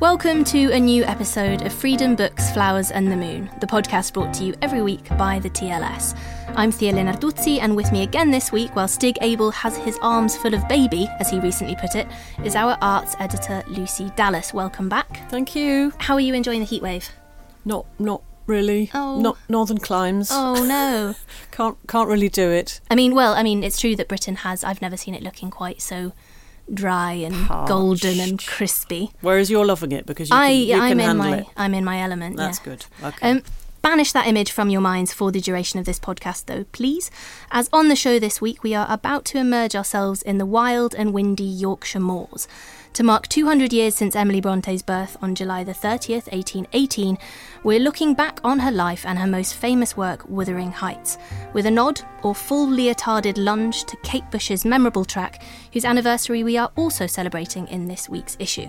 Welcome to a new episode of Freedom Books, Flowers and the Moon, the podcast brought to you every week by the TLS. I'm Thea Lenarduzzi, and with me again this week, while Stig Abell has his arms full of baby, as he recently put it, is our arts editor Lucy Dallas. Welcome back. Thank you. How are you enjoying the heatwave? Not not really. Oh. Not northern climes. Oh no. Can't can't really do it. I mean, well, I mean, it's true that Britain has. I've never seen it looking quite so dry and golden and crispy. Whereas you're loving it because you can, I, you I'm in my, it. I'm in my element. That's yeah. good. Okay. Um, banish that image from your minds for the duration of this podcast, though, please. As on the show this week, we are about to immerse ourselves in the wild and windy Yorkshire moors. To mark 200 years since Emily Bronte's birth on July the 30th, 1818, we're looking back on her life and her most famous work, Wuthering Heights, with a nod or full leotarded lunge to Kate Bush's memorable track, whose anniversary we are also celebrating in this week's issue.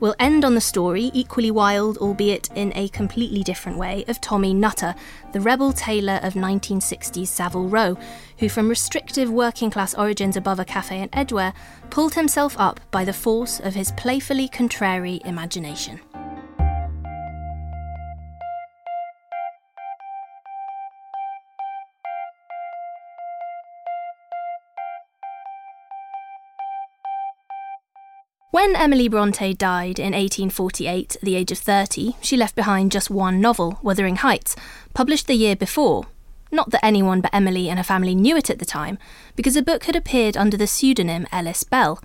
We'll end on the story, equally wild, albeit in a completely different way, of Tommy Nutter, the rebel tailor of 1960s Savile Row, who, from restrictive working class origins above a cafe in Edgware, pulled himself up by the force of his playfully contrary imagination. When Emily Bronte died in 1848 at the age of 30, she left behind just one novel, Wuthering Heights, published the year before. Not that anyone but Emily and her family knew it at the time, because the book had appeared under the pseudonym Ellis Bell.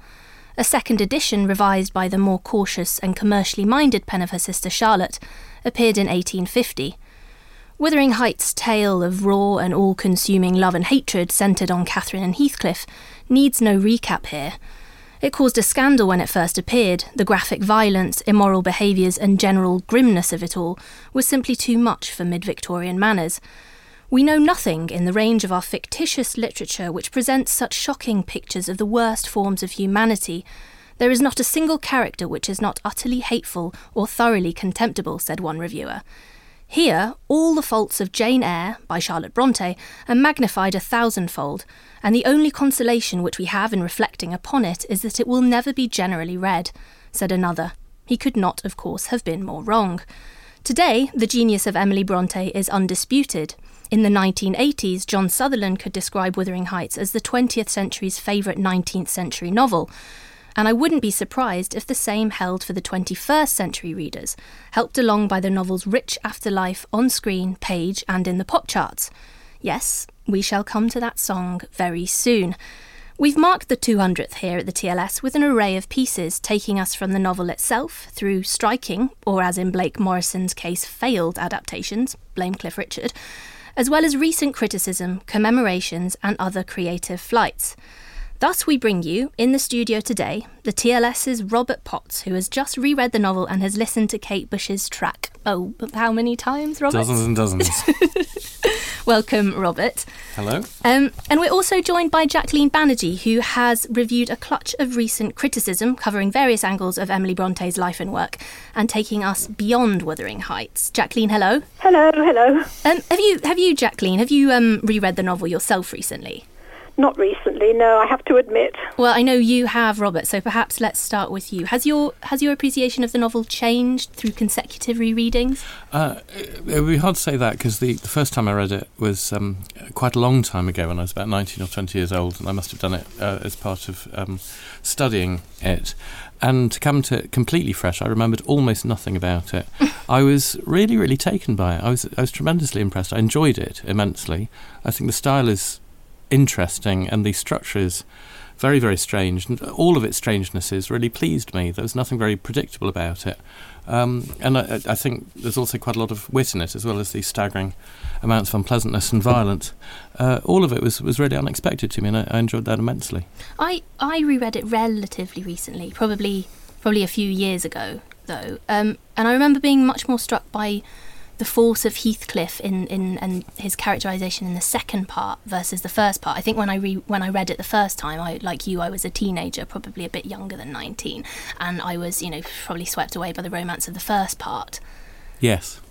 A second edition, revised by the more cautious and commercially minded pen of her sister Charlotte, appeared in 1850. Wuthering Heights' tale of raw and all consuming love and hatred centred on Catherine and Heathcliff needs no recap here. It caused a scandal when it first appeared. The graphic violence, immoral behaviours, and general grimness of it all was simply too much for mid Victorian manners. We know nothing in the range of our fictitious literature which presents such shocking pictures of the worst forms of humanity. There is not a single character which is not utterly hateful or thoroughly contemptible, said one reviewer. Here, all the faults of Jane Eyre, by Charlotte Bronte, are magnified a thousandfold, and the only consolation which we have in reflecting upon it is that it will never be generally read, said another. He could not, of course, have been more wrong. Today, the genius of Emily Bronte is undisputed. In the 1980s, John Sutherland could describe Wuthering Heights as the 20th century's favourite 19th century novel. And I wouldn't be surprised if the same held for the 21st century readers, helped along by the novel's rich afterlife on screen, page, and in the pop charts. Yes, we shall come to that song very soon. We've marked the 200th here at the TLS with an array of pieces taking us from the novel itself through striking, or as in Blake Morrison's case, failed adaptations, blame Cliff Richard, as well as recent criticism, commemorations, and other creative flights. Thus, we bring you, in the studio today, the TLS's Robert Potts, who has just reread the novel and has listened to Kate Bush's track. Oh, how many times, Robert? Dozens and dozens. Welcome, Robert. Hello. Um, and we're also joined by Jacqueline Banerjee, who has reviewed a clutch of recent criticism covering various angles of Emily Bronte's life and work and taking us beyond Wuthering Heights. Jacqueline, hello. Hello, hello. Um, have you, have you, Jacqueline, have you um, reread the novel yourself recently? Not recently, no, I have to admit. Well, I know you have, Robert, so perhaps let's start with you. Has your has your appreciation of the novel changed through consecutive rereadings? Uh, it would be hard to say that because the, the first time I read it was um, quite a long time ago when I was about 19 or 20 years old, and I must have done it uh, as part of um, studying it. And to come to it completely fresh, I remembered almost nothing about it. I was really, really taken by it. I was, I was tremendously impressed. I enjoyed it immensely. I think the style is interesting and the structure is very, very strange. And all of its strangenesses really pleased me. There was nothing very predictable about it. Um, and I, I, think there's also quite a lot of wit in it, as well as these staggering amounts of unpleasantness and violence. Uh, all of it was, was really unexpected to me, and I, I enjoyed that immensely. I, I reread it relatively recently, probably probably a few years ago, though, um, and I remember being much more struck by the force of Heathcliff in, in and his characterization in the second part versus the first part. I think when I re, when I read it the first time, I like you, I was a teenager, probably a bit younger than nineteen, and I was you know probably swept away by the romance of the first part. Yes.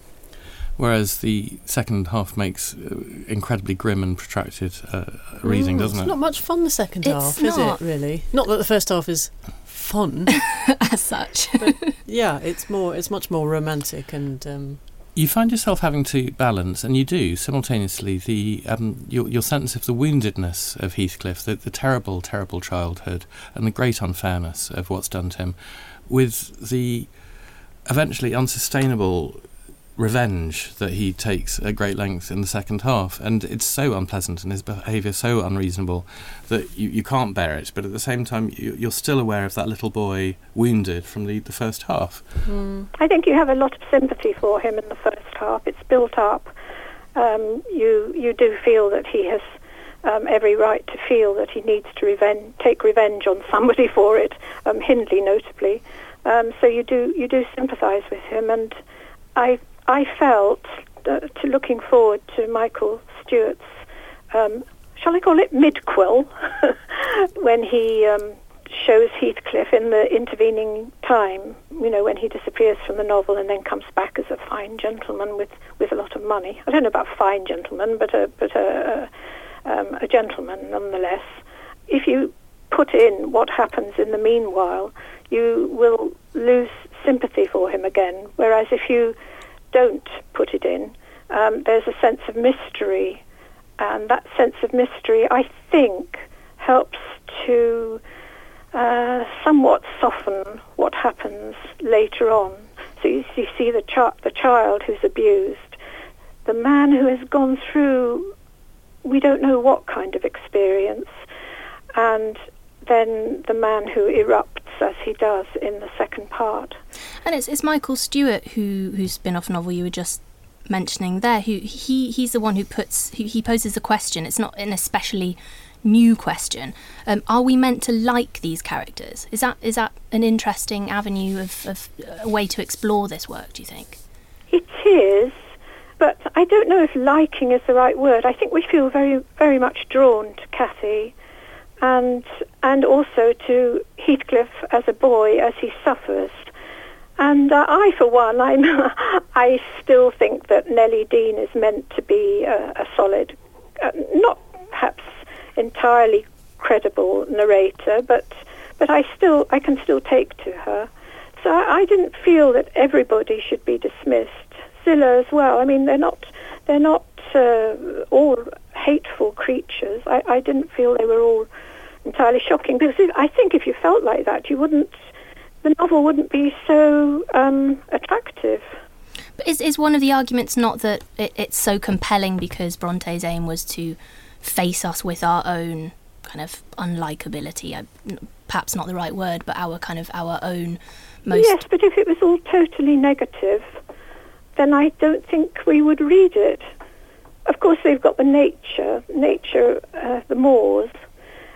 Whereas the second half makes uh, incredibly grim and protracted uh, reading, Mm, doesn't it's it? not much fun the second It's half, not. is it? Really? Not that the first half is fun. As such, yeah, it's more. It's much more romantic and. Um, you find yourself having to balance, and you do simultaneously, the um, your, your sense of the woundedness of Heathcliff, the, the terrible, terrible childhood, and the great unfairness of what's done to him, with the eventually unsustainable revenge that he takes at great length in the second half. And it's so unpleasant and his behaviour so unreasonable that you, you can't bear it. But at the same time, you, you're still aware of that little boy wounded from the, the first half. I think you have a lot of sympathy for him in the first half. It's built up. Um, you you do feel that he has um, every right to feel that he needs to reven- take revenge on somebody for it, um, Hindley notably. Um, so you do you do sympathise with him, and I I felt uh, to looking forward to Michael Stewart's um, shall I call it midquel when he um, shows Heathcliff in the intervening time, you know, when he disappears from the novel and then comes back as a fine gentleman with, with a lot of money. I don't know about fine gentleman, but a but a, a, um, a gentleman nonetheless. If you put in what happens in the meanwhile, you will lose sympathy for him again. Whereas if you don't put it in, um, there's a sense of mystery, and that sense of mystery, I think, helps to uh, somewhat soften what happens later on. So you, you see the, chi- the child who's abused, the man who has gone through, we don't know what kind of experience, and then the man who erupts as he does in the second part. And it's it's Michael Stewart who whose spin-off novel you were just mentioning there. Who he he's the one who puts who he poses the question. It's not an especially new question. Um, are we meant to like these characters? Is that is that an interesting avenue of, of a way to explore this work? Do you think? It is, but I don't know if liking is the right word. I think we feel very, very much drawn to Cathy, and and also to Heathcliff as a boy as he suffers. And uh, I, for one, I'm I still think that Nellie Dean is meant to be a, a solid, uh, not perhaps entirely credible narrator, but but I still I can still take to her. So I, I didn't feel that everybody should be dismissed. Zilla as well. I mean, they're not they're not uh, all hateful creatures. I, I didn't feel they were all entirely shocking because if, I think if you felt like that, you wouldn't the novel wouldn't be so um, attractive. But is is one of the arguments not that it, it's so compelling because Bronte's aim was to face us with our own kind of unlikability? I, perhaps not the right word, but our kind of our own most. Yes, but if it was all totally negative, then I don't think we would read it. Of course, they've got the nature, nature, uh, the moors.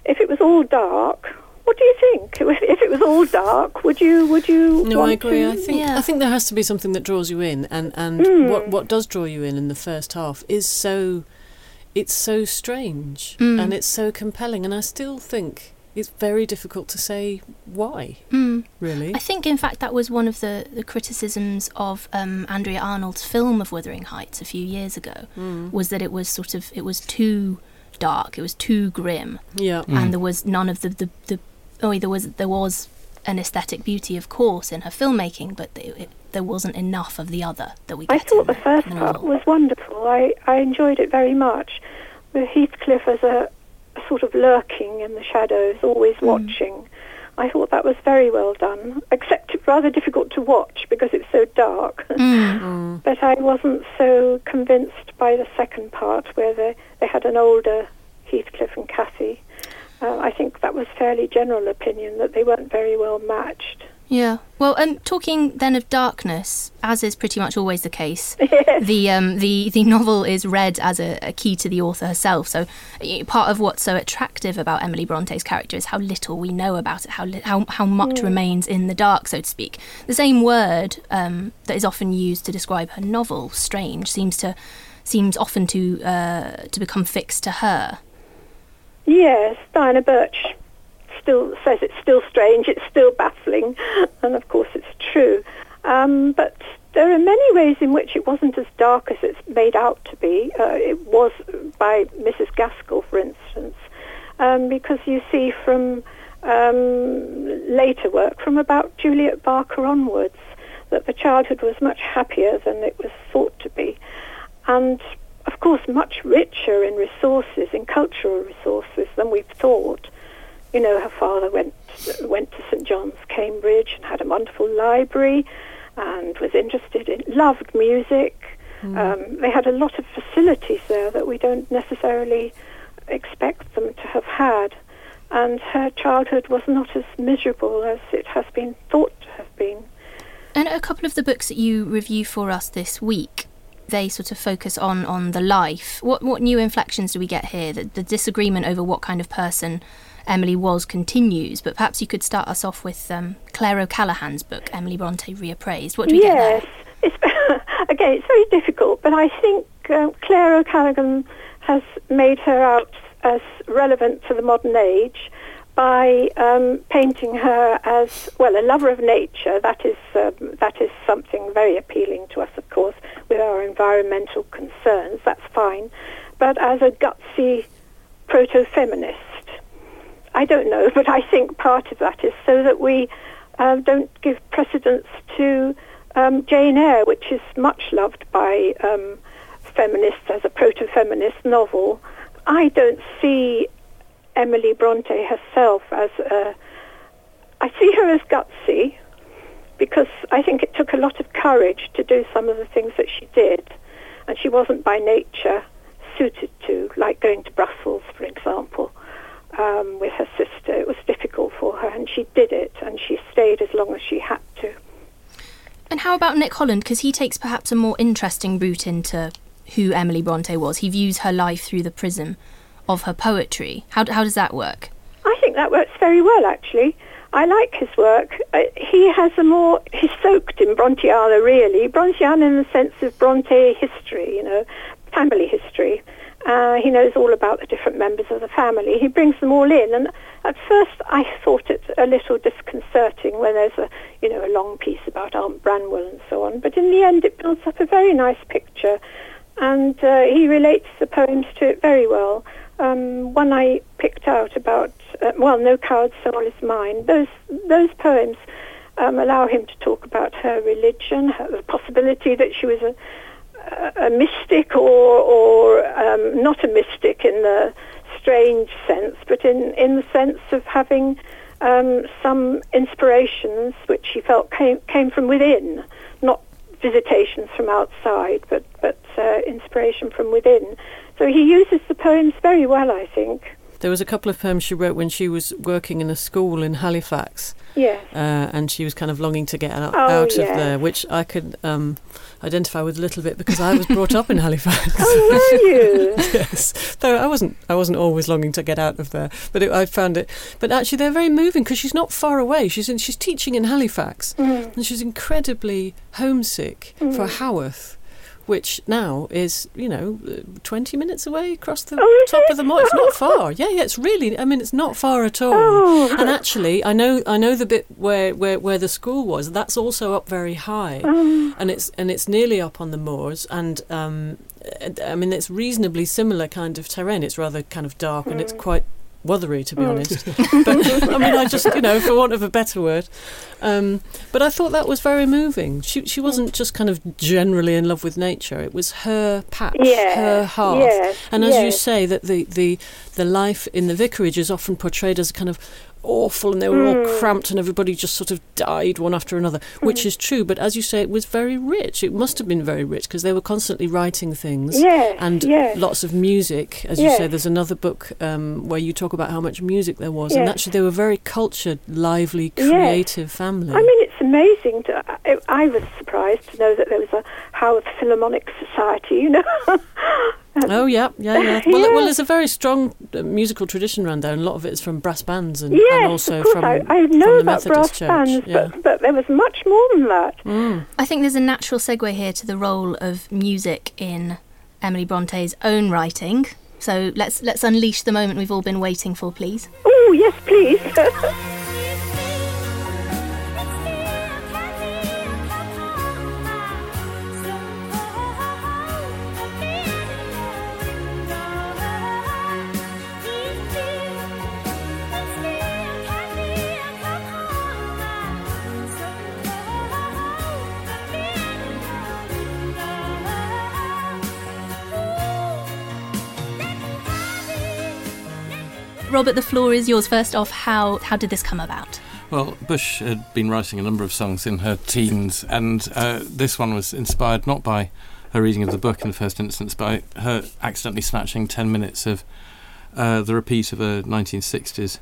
If it was all dark, what do you think? If it was all dark, would you would you? No, want I agree. To? I think Yeah. I think there has to be something that draws you in, and and Mm. what what does draw you in in the first half is so, it's so strange Mm. and it's so compelling, and I still think it's very difficult to say why. Mm. Really, I think, in fact, that was one of the, the criticisms of um, Andrea Arnold's film of Wuthering Heights a few years ago. Mm. Was that it was sort of it was too dark. It was too grim, Yeah. and there was none of the the, the oh there was there was an aesthetic beauty, of course, in her filmmaking, but it, it, there wasn't enough of the other that we could. I get. thought in the first in the part was wonderful. I, I enjoyed it very much. With Heathcliff as a, a sort of lurking in the shadows, always Hmm. watching. I thought that was very well done, except rather difficult to watch because it's so dark. Mm. but I wasn't so convinced by the second part where they, they had an older Heathcliff and Cathy. Uh, I think that was fairly general opinion that they weren't very well matched. Yeah. Well, and talking then of darkness, as is pretty much always the case, the um, the the novel is read as a, a key to the author herself. So part of what's so attractive about Emily Bronte's character is how little we know about it, how li- how how much remains in the dark, so to speak. The same word um, that is often used to describe her novel, strange, seems to seems often to uh, to become fixed to her. Yes, Dinah Birch still says it's still strange, it's still baffling, and of course it's true. Um, but there are many ways in which it wasn't as dark as it's made out to be. Uh, it was by Mrs. Gaskell, for instance, um, because you see from um, later work, from about Juliet Barker onwards, that the childhood was much happier than it was thought to be. And of course, much richer in resources, in cultural resources than we've thought. You know, her father went went to St John's, Cambridge, and had a wonderful library, and was interested in loved music. Um, they had a lot of facilities there that we don't necessarily expect them to have had. And her childhood was not as miserable as it has been thought to have been. And a couple of the books that you review for us this week, they sort of focus on on the life. What what new inflections do we get here? The, the disagreement over what kind of person Emily was continues, but perhaps you could start us off with um, Claire O'Callaghan's book, Emily Bronte Reappraised. What do we yes. get It's, again, it's very difficult, but I think uh, Claire O'Callaghan has made her out as relevant to the modern age by um, painting her as well a lover of nature. That is um, that is something very appealing to us, of course, with our environmental concerns. That's fine, but as a gutsy proto-feminist. I don't know, but I think part of that is so that we uh, don't give precedence to um, Jane Eyre, which is much loved by um, feminists as a proto-feminist novel. I don't see Emily Bronte herself as a. I see her as gutsy because I think it took a lot of courage to do some of the things that she did, and she wasn't by nature suited to, like going to Brussels, for example um, with her sister. It was difficult for her, and she did it, and she stayed as long as she had to. And how about Nick Holland? Because he takes perhaps a more interesting route into who Emily Bronte was. He views her life through the prism of her poetry. How, how does that work? I think that works very well, actually. I like his work. Uh, he has a more, he's soaked in Bronteana, really. Bronteana in the sense of Bronte history, you know, family history. Uh, he knows all about the different members of the family. He brings them all in. And at first I thought it a little disconcerting when there's a, you know, a long piece about Aunt Branwell and so on. But in the end it builds up a very nice picture. And uh, he relates the poems to it very well. Um, one I picked out about, uh, well, No Coward's Soul is Mine. Those, those poems um, allow him to talk about her religion, her, the possibility that she was a, a mystic or, or um, not a mystic in the strange sense, but in, in the sense of having um, some inspirations which she felt came, came from within, not visitations from outside, but, but uh, inspiration from within. So he uses the poems very well, I think. There was a couple of poems she wrote when she was working in a school in Halifax, Yes. uh, and she was kind of longing to get out, Oh, out of there, which I could um, identify with a little bit because I was brought up in Halifax. Oh, were you? yes, though I wasn't. I wasn't always longing to get out of there, but it, I found it. But actually, they're very moving because she's not far away. She's in, she's teaching in Halifax, Mm. and she's incredibly homesick for Haworth, which now is you know uh, twenty minutes away across the Oh, top of the moor. It's not far. Yeah, yeah. It's really. I mean, it's not far at all. Oh. And actually, I know I know the bit where, where, where the school was. That's also up very high, Um, and it's and it's nearly up on the moors. And um, I mean, it's reasonably similar kind of terrain. It's rather kind of dark and it's Mm. quite wothery, to be Mm. honest. but I mean, I just, you know, for want of a better word. Um, but I thought that was very moving. She she wasn't just kind of generally in love with nature. It was her patch, Yeah, her heart. yes, And as you say, that the, the the life in the vicarage is often portrayed as a kind of awful, and they were all Mm. cramped, and everybody just sort of died one after another, which Mm. is true. But as you say, it was very rich. It must have been very rich because they were constantly writing things. Yes, And yes. lots of music, as you say. There's another book um, where you talk about how much music there was, and actually they were very cultured, lively, Yes. creative family. I mean, it's amazing. To, I, I was surprised to know that there was a Haworth Philharmonic Society. You know. Oh yeah, yeah, yeah. Well, Yeah. well, there's a very strong uh, musical tradition around there, and a lot of it is from brass bands and, yes, and also of from, I, I from know the about Methodist brass Church. bands, yeah. but, but there was much more than that. Mm. I think there's a natural segue here to the role of music in Emily Bronte's own writing. So let's let's unleash the moment we've all been waiting for, please. Oh yes, please. Robert, the floor is yours. First off, how how did this come about? Well, Bush had been writing a number of songs in her teens, and uh, this one was inspired not by her reading of the book in the first instance, by her accidentally snatching 10 minutes of uh, the repeat of a 1960s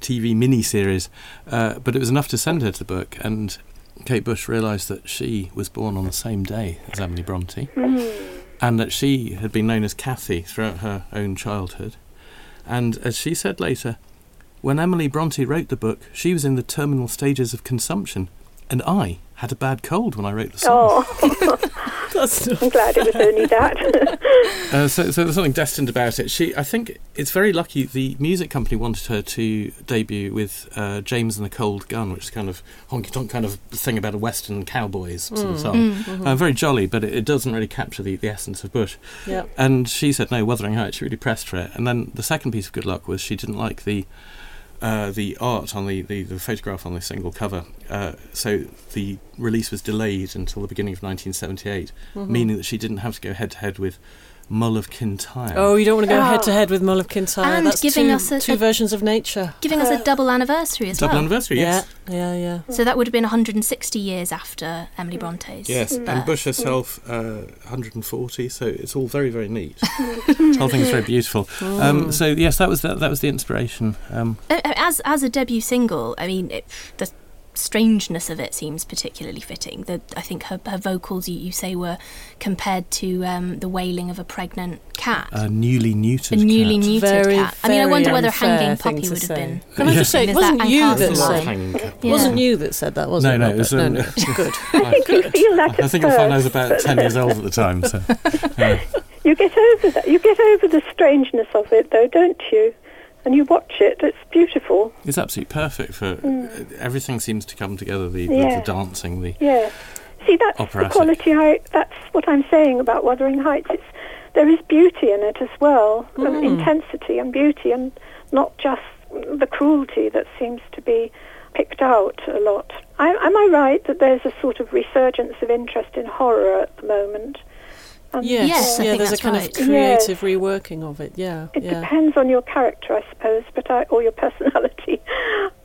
TV mini-series. Uh, but it was enough to send her to the book, and Kate Bush realised that she was born on the same day as Emily Bronte, and that she had been known as Kathy throughout her own childhood. And as she said later, when Emily Bronte wrote the book, she was in the terminal stages of consumption, and I had a bad cold when I wrote the song. oh, That's not I'm glad it was only that. Uh, so, so there's something destined about it. She, I think, it's very lucky. The music company wanted her to debut with uh, James and the Cold Gun, which is kind of honky tonk kind of thing about a western cowboys sort of song. Uh, very jolly, but it, it doesn't really capture the, the essence of Bush. yeah. And she said no, Wuthering Heights. She really pressed for it. And then the second piece of good luck was she didn't like the uh, the art on the, the, the photograph on the single cover. Uh, so the release was delayed until the beginning of 1978, Mm-hmm. meaning that she didn't have to go head to head with Mull of Kintyre. Oh, you don't want to go Oh. head to head with Mull of Kintyre. And That's giving two, us a- two a- versions of nature. Giving us a double anniversary as Double well. Double anniversary, yes. Yeah, yeah, yeah. So that would have been 160 years after Emily Bronte's. Yes, birth. and Bush herself, uh, 140. So it's all very, very neat. the whole thing is very beautiful. Um, so yes, that was the, that was the inspiration. Um, Uh, uh, As as a debut single, I mean, it, the strangeness of it seems particularly fitting. The, I think her, her vocals, you, you say, were compared to um, the wailing of a pregnant cat. a newly neutered. a newly cat. neutered Very, cat. I mean, I wonder whether unfair Hanging thing Puppy to would have say. been. Can I just say, it wasn't you that said- line. Yeah. wasn't you that said that, was No, it? no, it was, no, um, no. Good. I think you feel that I at think you'll find I was about ten years old at the time. So uh, You get over that. You get over the strangeness of it, though, don't you? And you watch it. It's beautiful. it's absolutely perfect for everything. Seems to come together. The, the, Yeah. the dancing, the Yeah. See, that's Operatic. the quality. I. That's what I'm saying about Wuthering Heights. It's there is beauty in it as well, um, intensity and beauty, and not just the cruelty that seems to be picked out a lot. I, am I right that there's a sort of resurgence of interest in horror at the moment? And Yes, Yes, yeah, there's a kind right. of creative reworking of it. Yeah, It yeah. depends on your character, I suppose, but I, or your personality.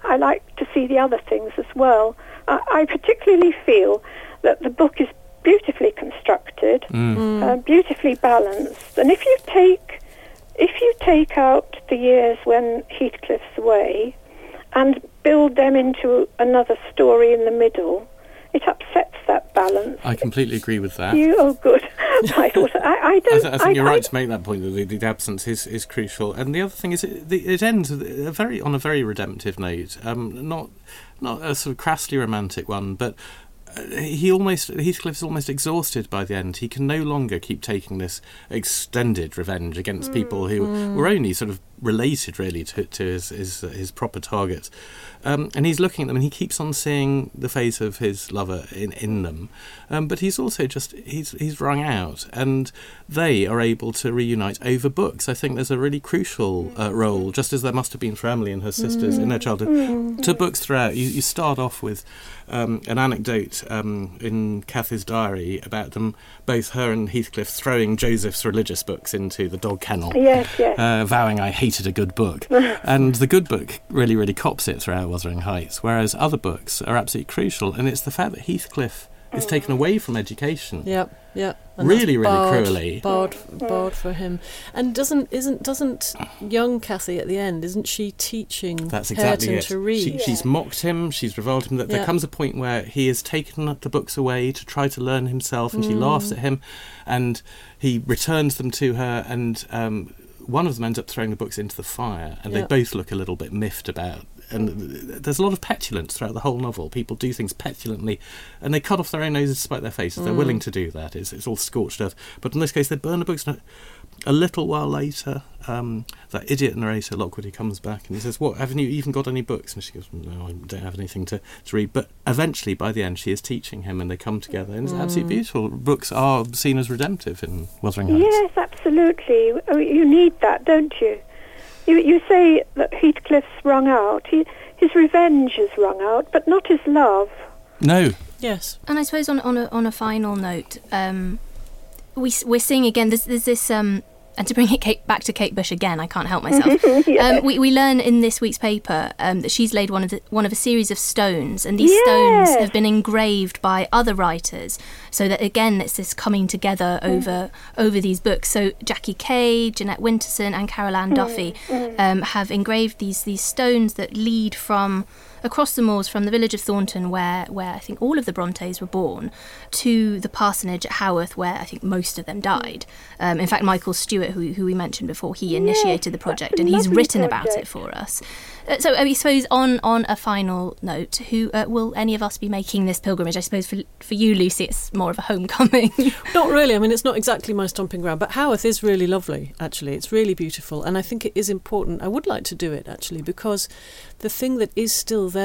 I like to see the other things as well. I, I particularly feel that the book is beautifully constructed, Mm. uh, beautifully balanced, and if you take if you take out the years when Heathcliff's away and build them into another story in the middle, it upsets that balance. I completely agree with that. You, oh, good. I thought I, I I, don't. th- I think you're I- right to make that point that the, the absence is, is crucial, and the other thing is it, the, it ends a very on a very redemptive note. Um, not not a sort of crassly romantic one, but uh, he almost Heathcliff's almost exhausted by the end. He can no longer keep taking this extended revenge against people who were only sort of related really to, to his, his, his proper targets. Um, and he's looking at them and he keeps on seeing the face of his lover in, in them. Um, but he's also just, he's, he's wrung out and they are able to reunite over books. I think there's a really crucial uh, role, just as there must have been for Emily and her sisters in their childhood, to books throughout. You, you start off with um, an anecdote um, in Cathy's diary about them, both her and Heathcliff, throwing Joseph's religious books into the dog kennel. Yes, yes. Uh, vowing I hated a good book. and the good book really, really cops it throughout Wuthering Heights, whereas other books are absolutely crucial. And it's the fact that Heathcliff is mm. taken away from education. Yep, yep. Really, really barred, cruelly. barred, mm. barred for him. And doesn't isn't doesn't young Cathy at the end? Isn't she teaching That's exactly Hareton it. to read? She, She's mocked him. She's reviled him. That There Yeah. comes a point where he has taken the books away to try to learn himself, and she mm. laughs at him, and he returns them to her, and um, one of them ends up throwing the books into the fire, and Yeah. they both look a little bit miffed about. And there's a lot of petulance throughout the whole novel. People do things petulantly, and they cut off their own noses despite their faces. They're mm. willing to do that. It's, it's all scorched earth. But in this case, they burn the books. And a little while later, um, that idiot narrator Lockwood he comes back and he says, "What? Haven't you even got any books?" And she goes, "No, I don't have anything to, to read." But eventually, by the end, she is teaching him, and they come together, and it's absolutely beautiful. Books are seen as redemptive in Wuthering Heights. Yes, absolutely. Oh, You need that, don't you? You, you say that Heathcliff's wrung out. He, his revenge is wrung out, but not his love. No, Yes. And I suppose on on a, on a final note, um, we we're seeing again. There's, there's this um, and to bring it Kate, back to Kate Bush again, I can't help myself. um, we we learn in this week's paper um, that she's laid one of the, one of a series of stones, and these stones have been engraved by other writers, so that again it's this coming together over over these books. So Jackie Kay, Jeanette Winterson, and Carol Ann Duffy um, have engraved these these stones that lead from across the moors from the village of Thornton, where where I think all of the Brontes were born, to the parsonage at Haworth, where I think most of them died. Um, in fact, Michael Stewart, who who we mentioned before, he initiated the project, and he's lovely written about it for us. Uh, so I suppose on on a final note, who uh, will any of us be making this pilgrimage? I suppose for for you, Lucy, it's more of a homecoming. Not really. I mean, it's not exactly my stomping ground, but Haworth is really lovely, actually. It's really beautiful. And I think it is important. I would like to do it, actually, because the thing that is still there,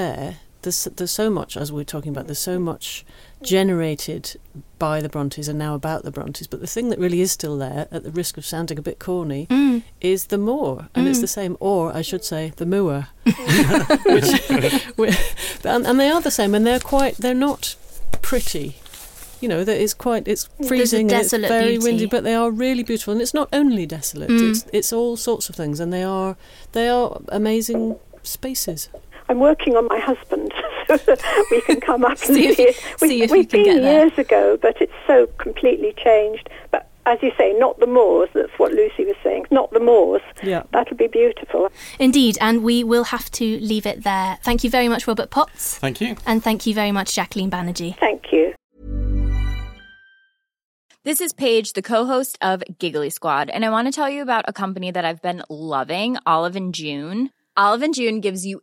there's, there's so much, as we we're talking about, there's so much generated by the Brontes and now about the Brontes. But the thing that really is still there, at the risk of sounding a bit corny, Mm. is the moor. And it's the same, or I should say, the moor. Which- and, and they are the same, and they're quite, they're not pretty. You know, that it's quite. It's freezing and it's very beauty. windy, but they are really beautiful. And it's not only desolate; Mm. it's it's all sorts of things, and they are they are amazing spaces. I'm working on my husband so that we can come up and See if you- it. We, see if we've can been get there. years ago, but it's so completely changed. But as you say, not the moors. That's what Lucy was saying. Not the moors. Yeah. That'll be beautiful. Indeed, and we will have to leave it there. Thank you very much, Robert Potts, thank you. and thank you very much, Jacqueline Banerjee. Thank you. This is Paige, the co-host of Giggly Squad, and I want to tell you about a company that I've been loving, Olive and June. Olive and June gives you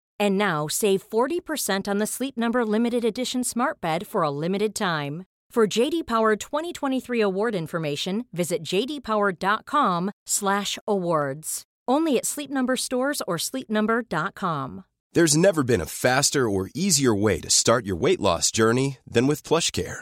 And now save 40% on the Sleep Number limited edition Smart Bed for a limited time. For JD Power 2023 award information, visit jdpower.com/awards. Only at Sleep Number stores or sleepnumber.com. There's never been a faster or easier way to start your weight loss journey than with PlushCare.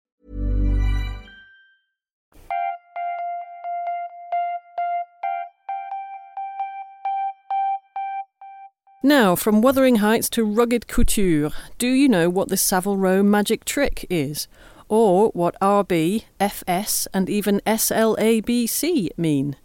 Now, from Wuthering Heights to rugged couture, do you know what the Savile Row magic trick is? Or what RB, FS, and even SLABC mean?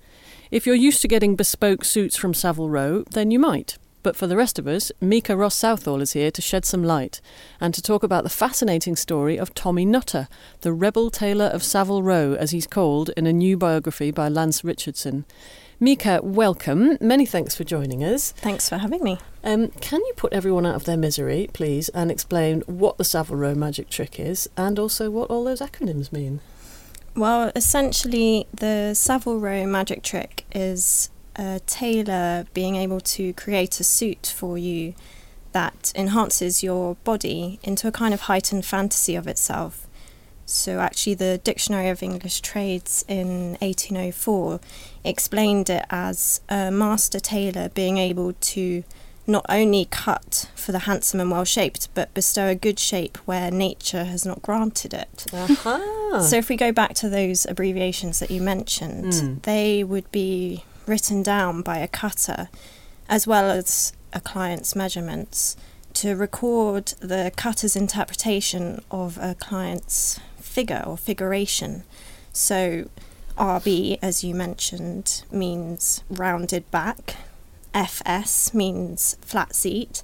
If you're used to getting bespoke suits from Savile Row, then you might. But for the rest of us, Mika Ross Southall is here to shed some light and to talk about the fascinating story of Tommy Nutter, the rebel tailor of Savile Row, as he's called in a new biography by Lance Richardson. Mika, welcome. Many thanks for joining us. Thanks for having me. Um, can you put everyone out of their misery, please, and explain what the Savile Row magic trick is and also what all those acronyms mean? Well, essentially, the Savile Row magic trick is a tailor being able to create a suit for you that enhances your body into a kind of heightened fantasy of itself. So, actually, the Dictionary of English Trades in 1804 explained it as a master tailor being able to not only cut for the handsome and well shaped, but bestow a good shape where nature has not granted it. Uh-huh. So, if we go back to those abbreviations that you mentioned, Mm. they would be written down by a cutter as well as a client's measurements to record the cutter's interpretation of a client's figure or figuration. So, RB, as you mentioned, means rounded back, FS means flat seat,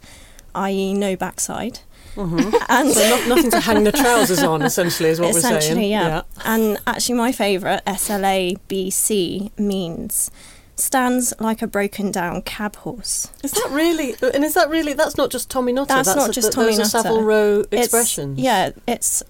i.e., no backside. Mm-hmm. And So not, nothing to hang the trousers on, essentially, is what we're saying. Essentially, yeah. And actually, my favourite, SLABC, means stands like a broken down cab horse. Is that really? And is that really? That's not just Tommy Nutter. That's not a, just Tommy Nutter. Savile Row It's- yeah, it's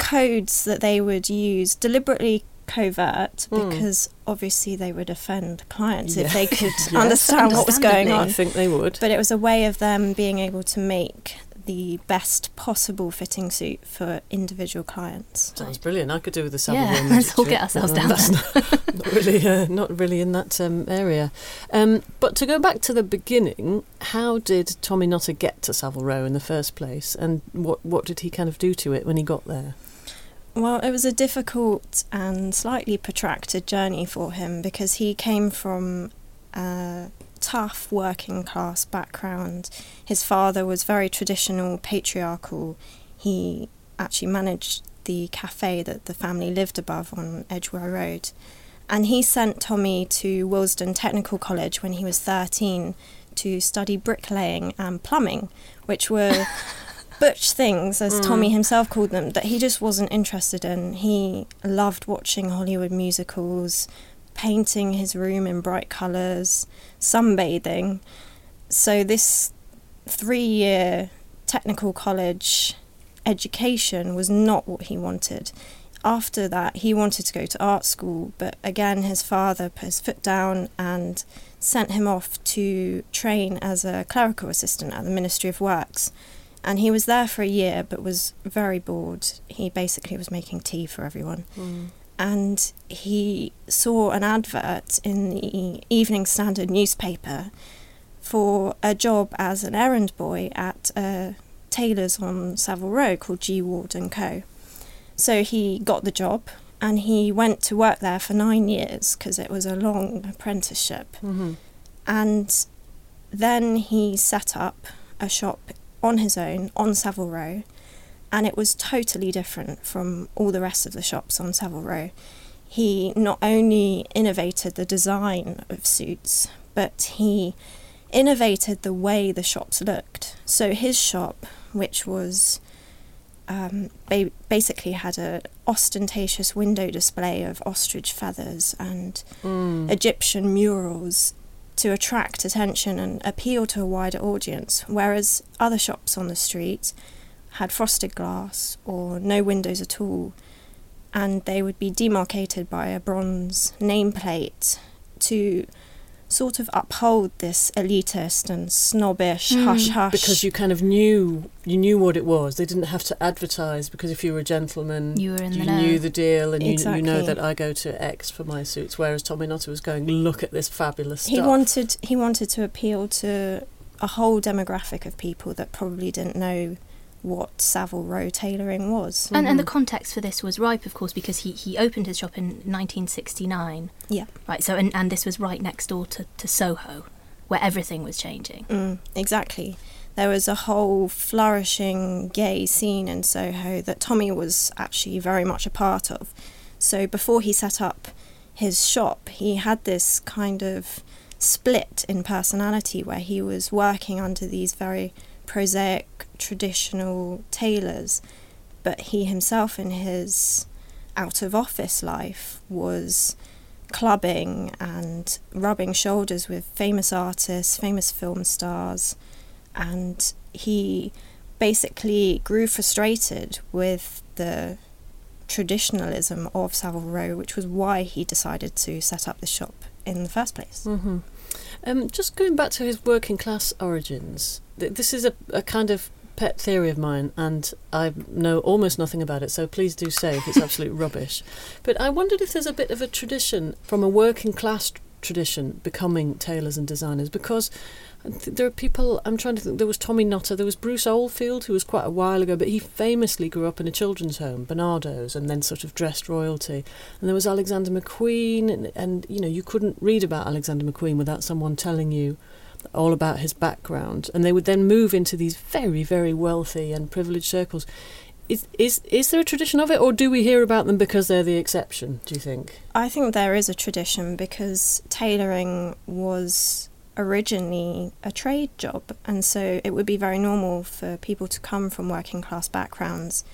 codes that they would use deliberately covert because obviously they would offend clients if they could understand what was going on. I think they would. But it was a way of them being able to make the best possible fitting suit for individual clients. Sounds brilliant. I could do with the Savile Yeah, Row let's all get ourselves uh, down That's not, not really, uh, not really in that um, area. Um, but to go back to the beginning, how did Tommy Nutter get to Savile Row in the first place, and what what did he kind of do to it when he got there? Well, it was a difficult and slightly protracted journey for him because he came from a tough working class background. His father was very traditional, patriarchal. He actually managed the cafe that the family lived above on Edgware Road. And he sent Tommy to Willesden Technical College when he was 13 to study bricklaying and plumbing, which were butch things, as mm. Tommy himself called them, that he just wasn't interested in. He loved watching Hollywood musicals, painting his room in bright colours, sunbathing. So, this three year technical college education was not what he wanted. After that, he wanted to go to art school, but again, his father put his foot down and sent him off to train as a clerical assistant at the Ministry of Works. And he was there for a year but was very bored. He basically was making tea for everyone. Mm. And he saw an advert in the Evening Standard newspaper for a job as an errand boy at uh, a tailor's on Savile Row called G Ward and Co. So he got the job and he went to work there for nine years because it was a long apprenticeship. Mm-hmm. And then he set up a shop on his own on Savile Row, and it was totally different from all the rest of the shops on Savile Row. He not only innovated the design of suits, but he innovated the way the shops looked. So his shop, which was um, ba- basically had a ostentatious window display of ostrich feathers and Egyptian murals to attract attention and appeal to a wider audience, whereas other shops on the street had frosted glass or no windows at all, and they would be demarcated by a bronze nameplate to sort of uphold this elitist and snobbish Mm. hush hush. because you kind of knew you knew what it was. They didn't have to advertise because if you were a gentleman, You were in you the know. knew the deal, and you, you know that I go to X for my suits. Whereas Tommy Nutter was going, look at this fabulous stuff. he wanted he wanted to appeal to a whole demographic of people that probably didn't know what Savile Row tailoring was. And, and the context for this was ripe, of course, because he, he opened his shop in 1969. Yeah. Right, so, and, and this was right next door to, to Soho, where everything was changing. Mm, exactly. There was a whole flourishing gay scene in Soho that Tommy was actually very much a part of. So before he set up his shop, he had this kind of split in personality where he was working under these very prosaic, traditional tailors, but he himself in his out of office life was clubbing and rubbing shoulders with famous artists, famous film stars, and he basically grew frustrated with the traditionalism of Savile Row, which was why he decided to set up the shop in the first place. hmm Um, just going back to his working class origins, th- this is a, a kind of pet theory of mine, and I know almost nothing about it, so please do say if it's absolute rubbish. But I wondered if there's a bit of a tradition from a working class tradition becoming tailors and designers, because th- there are people, I'm trying to think, there was Tommy Nutter, there was Bruce Oldfield, who was quite a while ago, but he famously grew up in a children's home, Barnardo's, and then sort of dressed royalty. And there was Alexander McQueen, and, and you know, you couldn't read about Alexander McQueen without someone telling you all about his background. And they would then move into these very, very wealthy and privileged circles. Is, is, is there a tradition of it, or do we hear about them because they're the exception, do you think? I think there is a tradition because tailoring was originally a trade job, and so it would be very normal for people to come from working class backgrounds.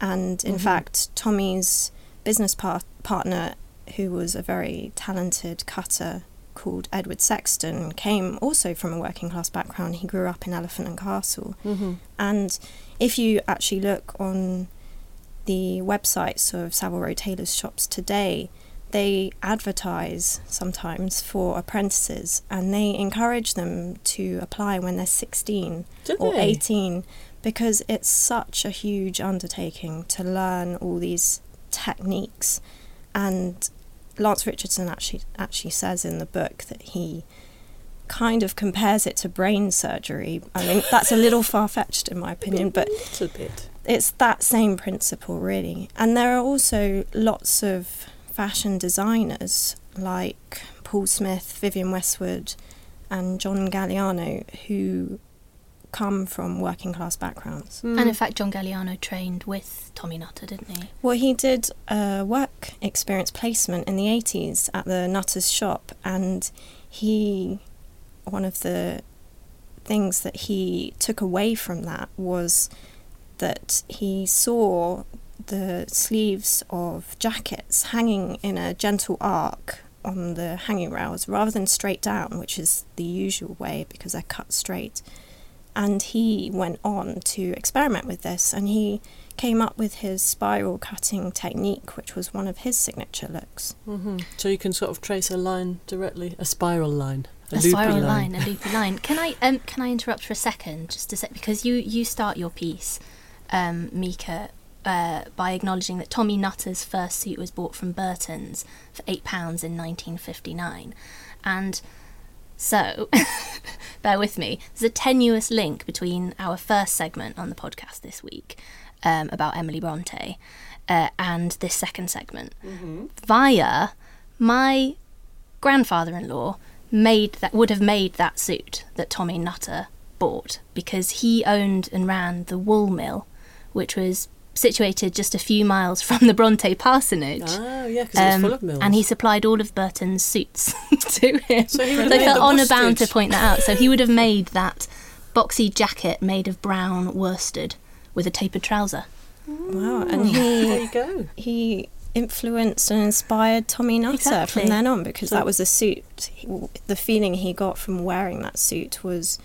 And in Mhm. fact, Tommy's business par- partner, who was a very talented cutter called Edward Sexton, came also from a working class background. He grew up in Elephant and Castle. Mm-hmm. And if you actually look on the websites of Savile Row Tailors shops today, they advertise sometimes for apprentices and they encourage them to apply when they're 16 Do or they? 18 because it's such a huge undertaking to learn all these techniques and Lance Richardson actually actually says in the book that he kind of compares it to brain surgery. I mean that's a little far fetched in my opinion, but a little bit. it's that same principle really. And there are also lots of fashion designers like Paul Smith, Vivienne Westwood, and John Galliano who come from working class backgrounds. Hmm. And in fact, John Galliano trained with Tommy Nutter, didn't he? Well, he did a work experience placement in the 80s at the Nutter's shop, and he, one of the things that he took away from that was that he saw the sleeves of jackets hanging in a gentle arc on the hanging rails rather than straight down, which is the usual way because they're cut straight. And he went on to experiment with this and he came up with his spiral cutting technique, which was one of his signature looks. hmm So you can sort of trace a line directly, a spiral line, a, A, spiral line. line. a loopy line. Can I um, can I interrupt for a second, just to say because you you start your piece, um, Mika, uh, by acknowledging that Tommy Nutter's first suit was bought from Burton's for eight pounds in 1959, and so bear with me. There's a tenuous link between our first segment on the podcast this week um, about Emily Bronte uh, and this second segment via my grandfather-in-law made that would have made that suit that Tommy Nutter bought because he owned and ran the wool mill, which was situated just a few miles from the Bronte parsonage. Ah, yeah, because it's Um, full of mills. and he supplied all of Burton's suits to him. So he would have felt honour bound to point that out. So he would have made that boxy jacket made of brown worsted with a tapered trouser. Wow. And there he you go. he influenced and inspired Tommy Nutter Exactly. from then on because So- that was a suit. He, the feeling he got from wearing that suit was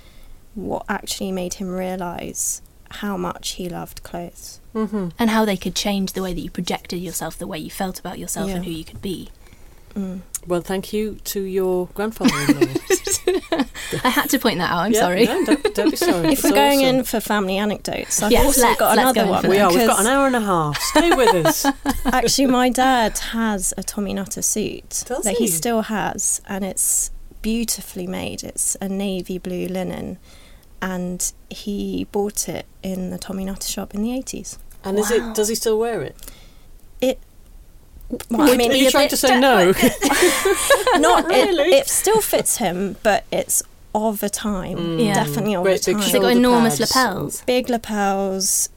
what actually made him realise how much he loved clothes. Mm-hmm. And how they could change the way that you projected yourself, the way you felt about yourself, Yeah. and who you could be. Mm. Well, thank you to your grandfather-in-law. I had to point that out. I'm Yeah, sorry. no, don't, don't be sorry. If It's we're going awesome. in for family anecdotes, I've Yes, also let's- got let's another go in one. we are. We've got an hour and a half. Stay with us. Actually, my dad has a Tommy Nutter suit Does that he? he still has, and it's beautifully made. It's a navy blue linen, and he bought it in the Tommy Nutter shop in the 80s. And is it? Does he still wear it? It. Well, Are I mean, are you trying to say no? not Really? it, it still fits him, but it's of a time. Mm. Yeah. Definitely of a time. Has it got Shoulder enormous pads. lapels? Big lapels,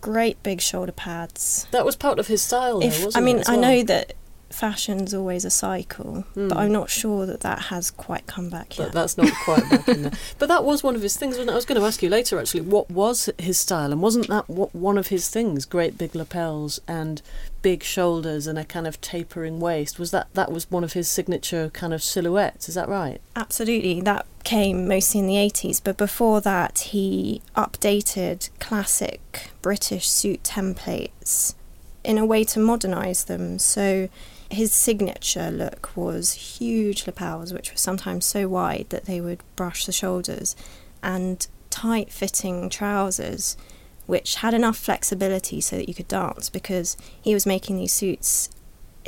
great big shoulder pads. that was part of his style, though, If wasn't I mean, it, I well? know that fashion's always a cycle, Mm. but I'm not sure that that has quite come back But yet. that's not quite back in there. But that was one of his things, wasn't it? I was going to ask you later, actually, what was his style? And wasn't that what, one of his things? Great big lapels and big shoulders and a kind of tapering waist. Was that that was one of his signature kind of silhouettes? Is that right? Absolutely, that came mostly in the 80s, but before that, he updated classic British suit templates in a way to modernise them. So his signature look was huge lapels, which were sometimes so wide that they would brush the shoulders, and tight fitting trousers, which had enough flexibility so that you could dance because he was making these suits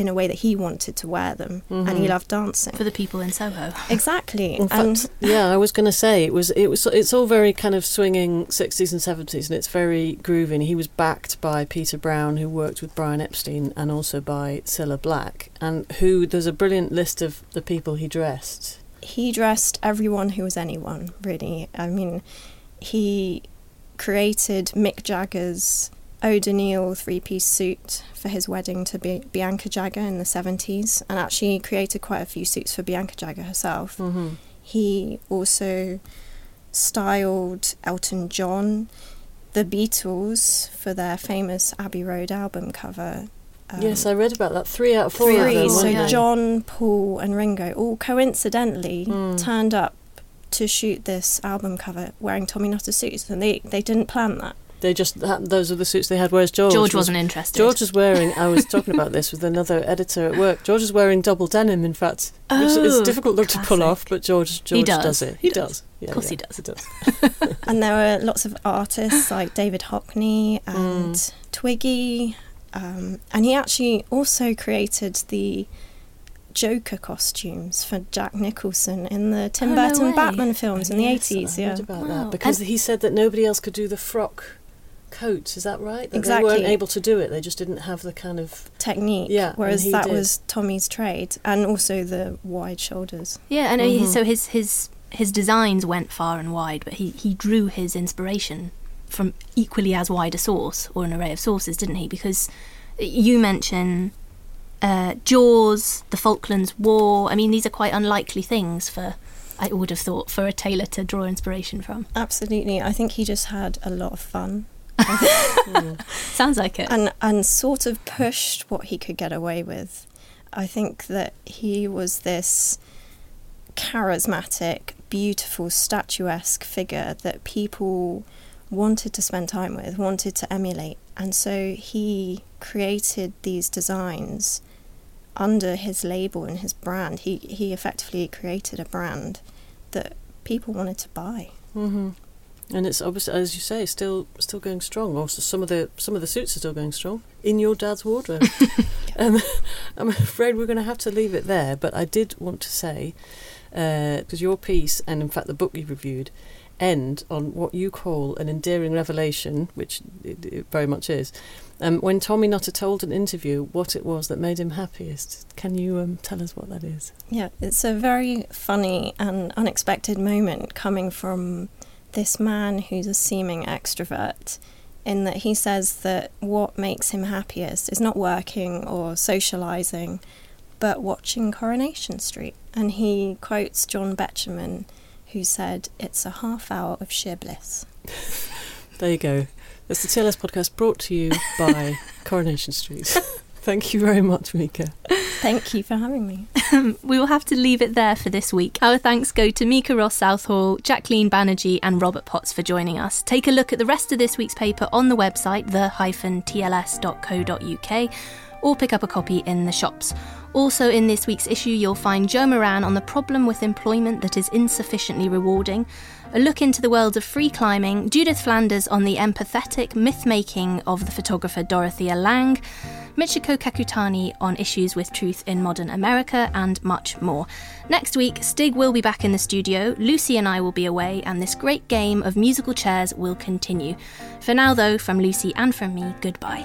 in a way that he wanted to wear them and he Mhm. loved dancing. For the people in Soho. Exactly. In and fact, yeah, I was going to say it was it was it's all very kind of swinging 60s and 70s, and it's very groovy. And he was backed by Peter Brown, who worked with Brian Epstein, and also by Cilla Black, and who there's a brilliant list of the people he dressed. he dressed everyone who was anyone, really. I mean, he created Mick Jagger's O'Donnell three piece suit for his wedding to Bi- Bianca Jagger in the 70s, and actually created quite a few suits for Bianca Jagger herself. Mm-hmm. He also styled Elton John, the Beatles for their famous Abbey Road album cover. Um, yes, I read about that. Three out of four three. of them. so they? John, Paul, and Ringo all coincidentally Mm. turned up to shoot this album cover wearing Tommy Nutter suits, and they, they didn't plan that. They just had, those are the suits they had. Whereas George, George was, wasn't interested. George was wearing. I was talking about this with another editor at work. George is wearing double denim. In fact, which is Oh, a difficult look to pull off, but George George does. it. He, He does. does. Yeah, Of course yeah, he does. He does. And there were lots of artists like David Hockney and Mm. Twiggy, um, and he actually also created the Joker costumes for Jack Nicholson in the Tim Oh, Burton way. Batman films in the Yes, I 80s. Yeah. heard about Wow. that because he said that nobody else could do the frock coats. Is that right? That Exactly. They weren't able to do it. They just didn't have the kind of. technique. Yeah, whereas that did. was Tommy's trade, and also the wide shoulders. Yeah, and he Mhm. so his his his designs went far and wide, but he he drew his inspiration from equally as wide a source or an array of sources, didn't he? Because you mention uh, Jaws, the Falklands War. I mean, these are quite unlikely things for. I would have thought for a tailor to draw inspiration from. Absolutely, I think he just had a lot of fun Sounds like it. and and sort of pushed what he could get away with. I think that he was this charismatic, beautiful, statuesque figure that people wanted to spend time with, wanted to emulate, and so he created these designs under his label and his brand. He he effectively created a brand that people wanted to buy. Mm-hmm. And it's obviously, as you say, still still going strong. Also, some of the some of the suits are still going strong in your dad's wardrobe. um, I'm afraid we're going to have to leave it there. But I did want to say, because your piece and in fact the book you reviewed end on what you call an endearing revelation, which it, it very much is. Um, when Tommy Nutter told an interview what it was that made him happiest, can you um, tell us what that is? Yeah, it's a very funny and unexpected moment coming from this man who's a seeming extrovert, in that he says that what makes him happiest is not working or socialising, but watching Coronation Street. And he quotes John Betjeman, who said, It's a half hour of sheer bliss. There you go. That's the TLS podcast brought to you by Coronation Street. Thank you very much, Mika. Thank you for having me. Um, we will have to leave it there for this week. Our thanks go to Mika Ross Southall, Jacqueline Banerjee, and Robert Potts for joining us. Take a look at the rest of this week's paper on the website, the-tls.co.uk, or pick up a copy in the shops. Also, in this week's issue, you'll find Joe Moran on the problem with employment that is insufficiently rewarding, a look into the world of free climbing, Judith Flanders on the empathetic myth making of the photographer Dorothea Lange, Michiko Kakutani on issues with truth in modern America, and much more. Next week, Stig will be back in the studio, Lucy and I will be away, and this great game of musical chairs will continue. For now, though, from Lucy and from me, goodbye.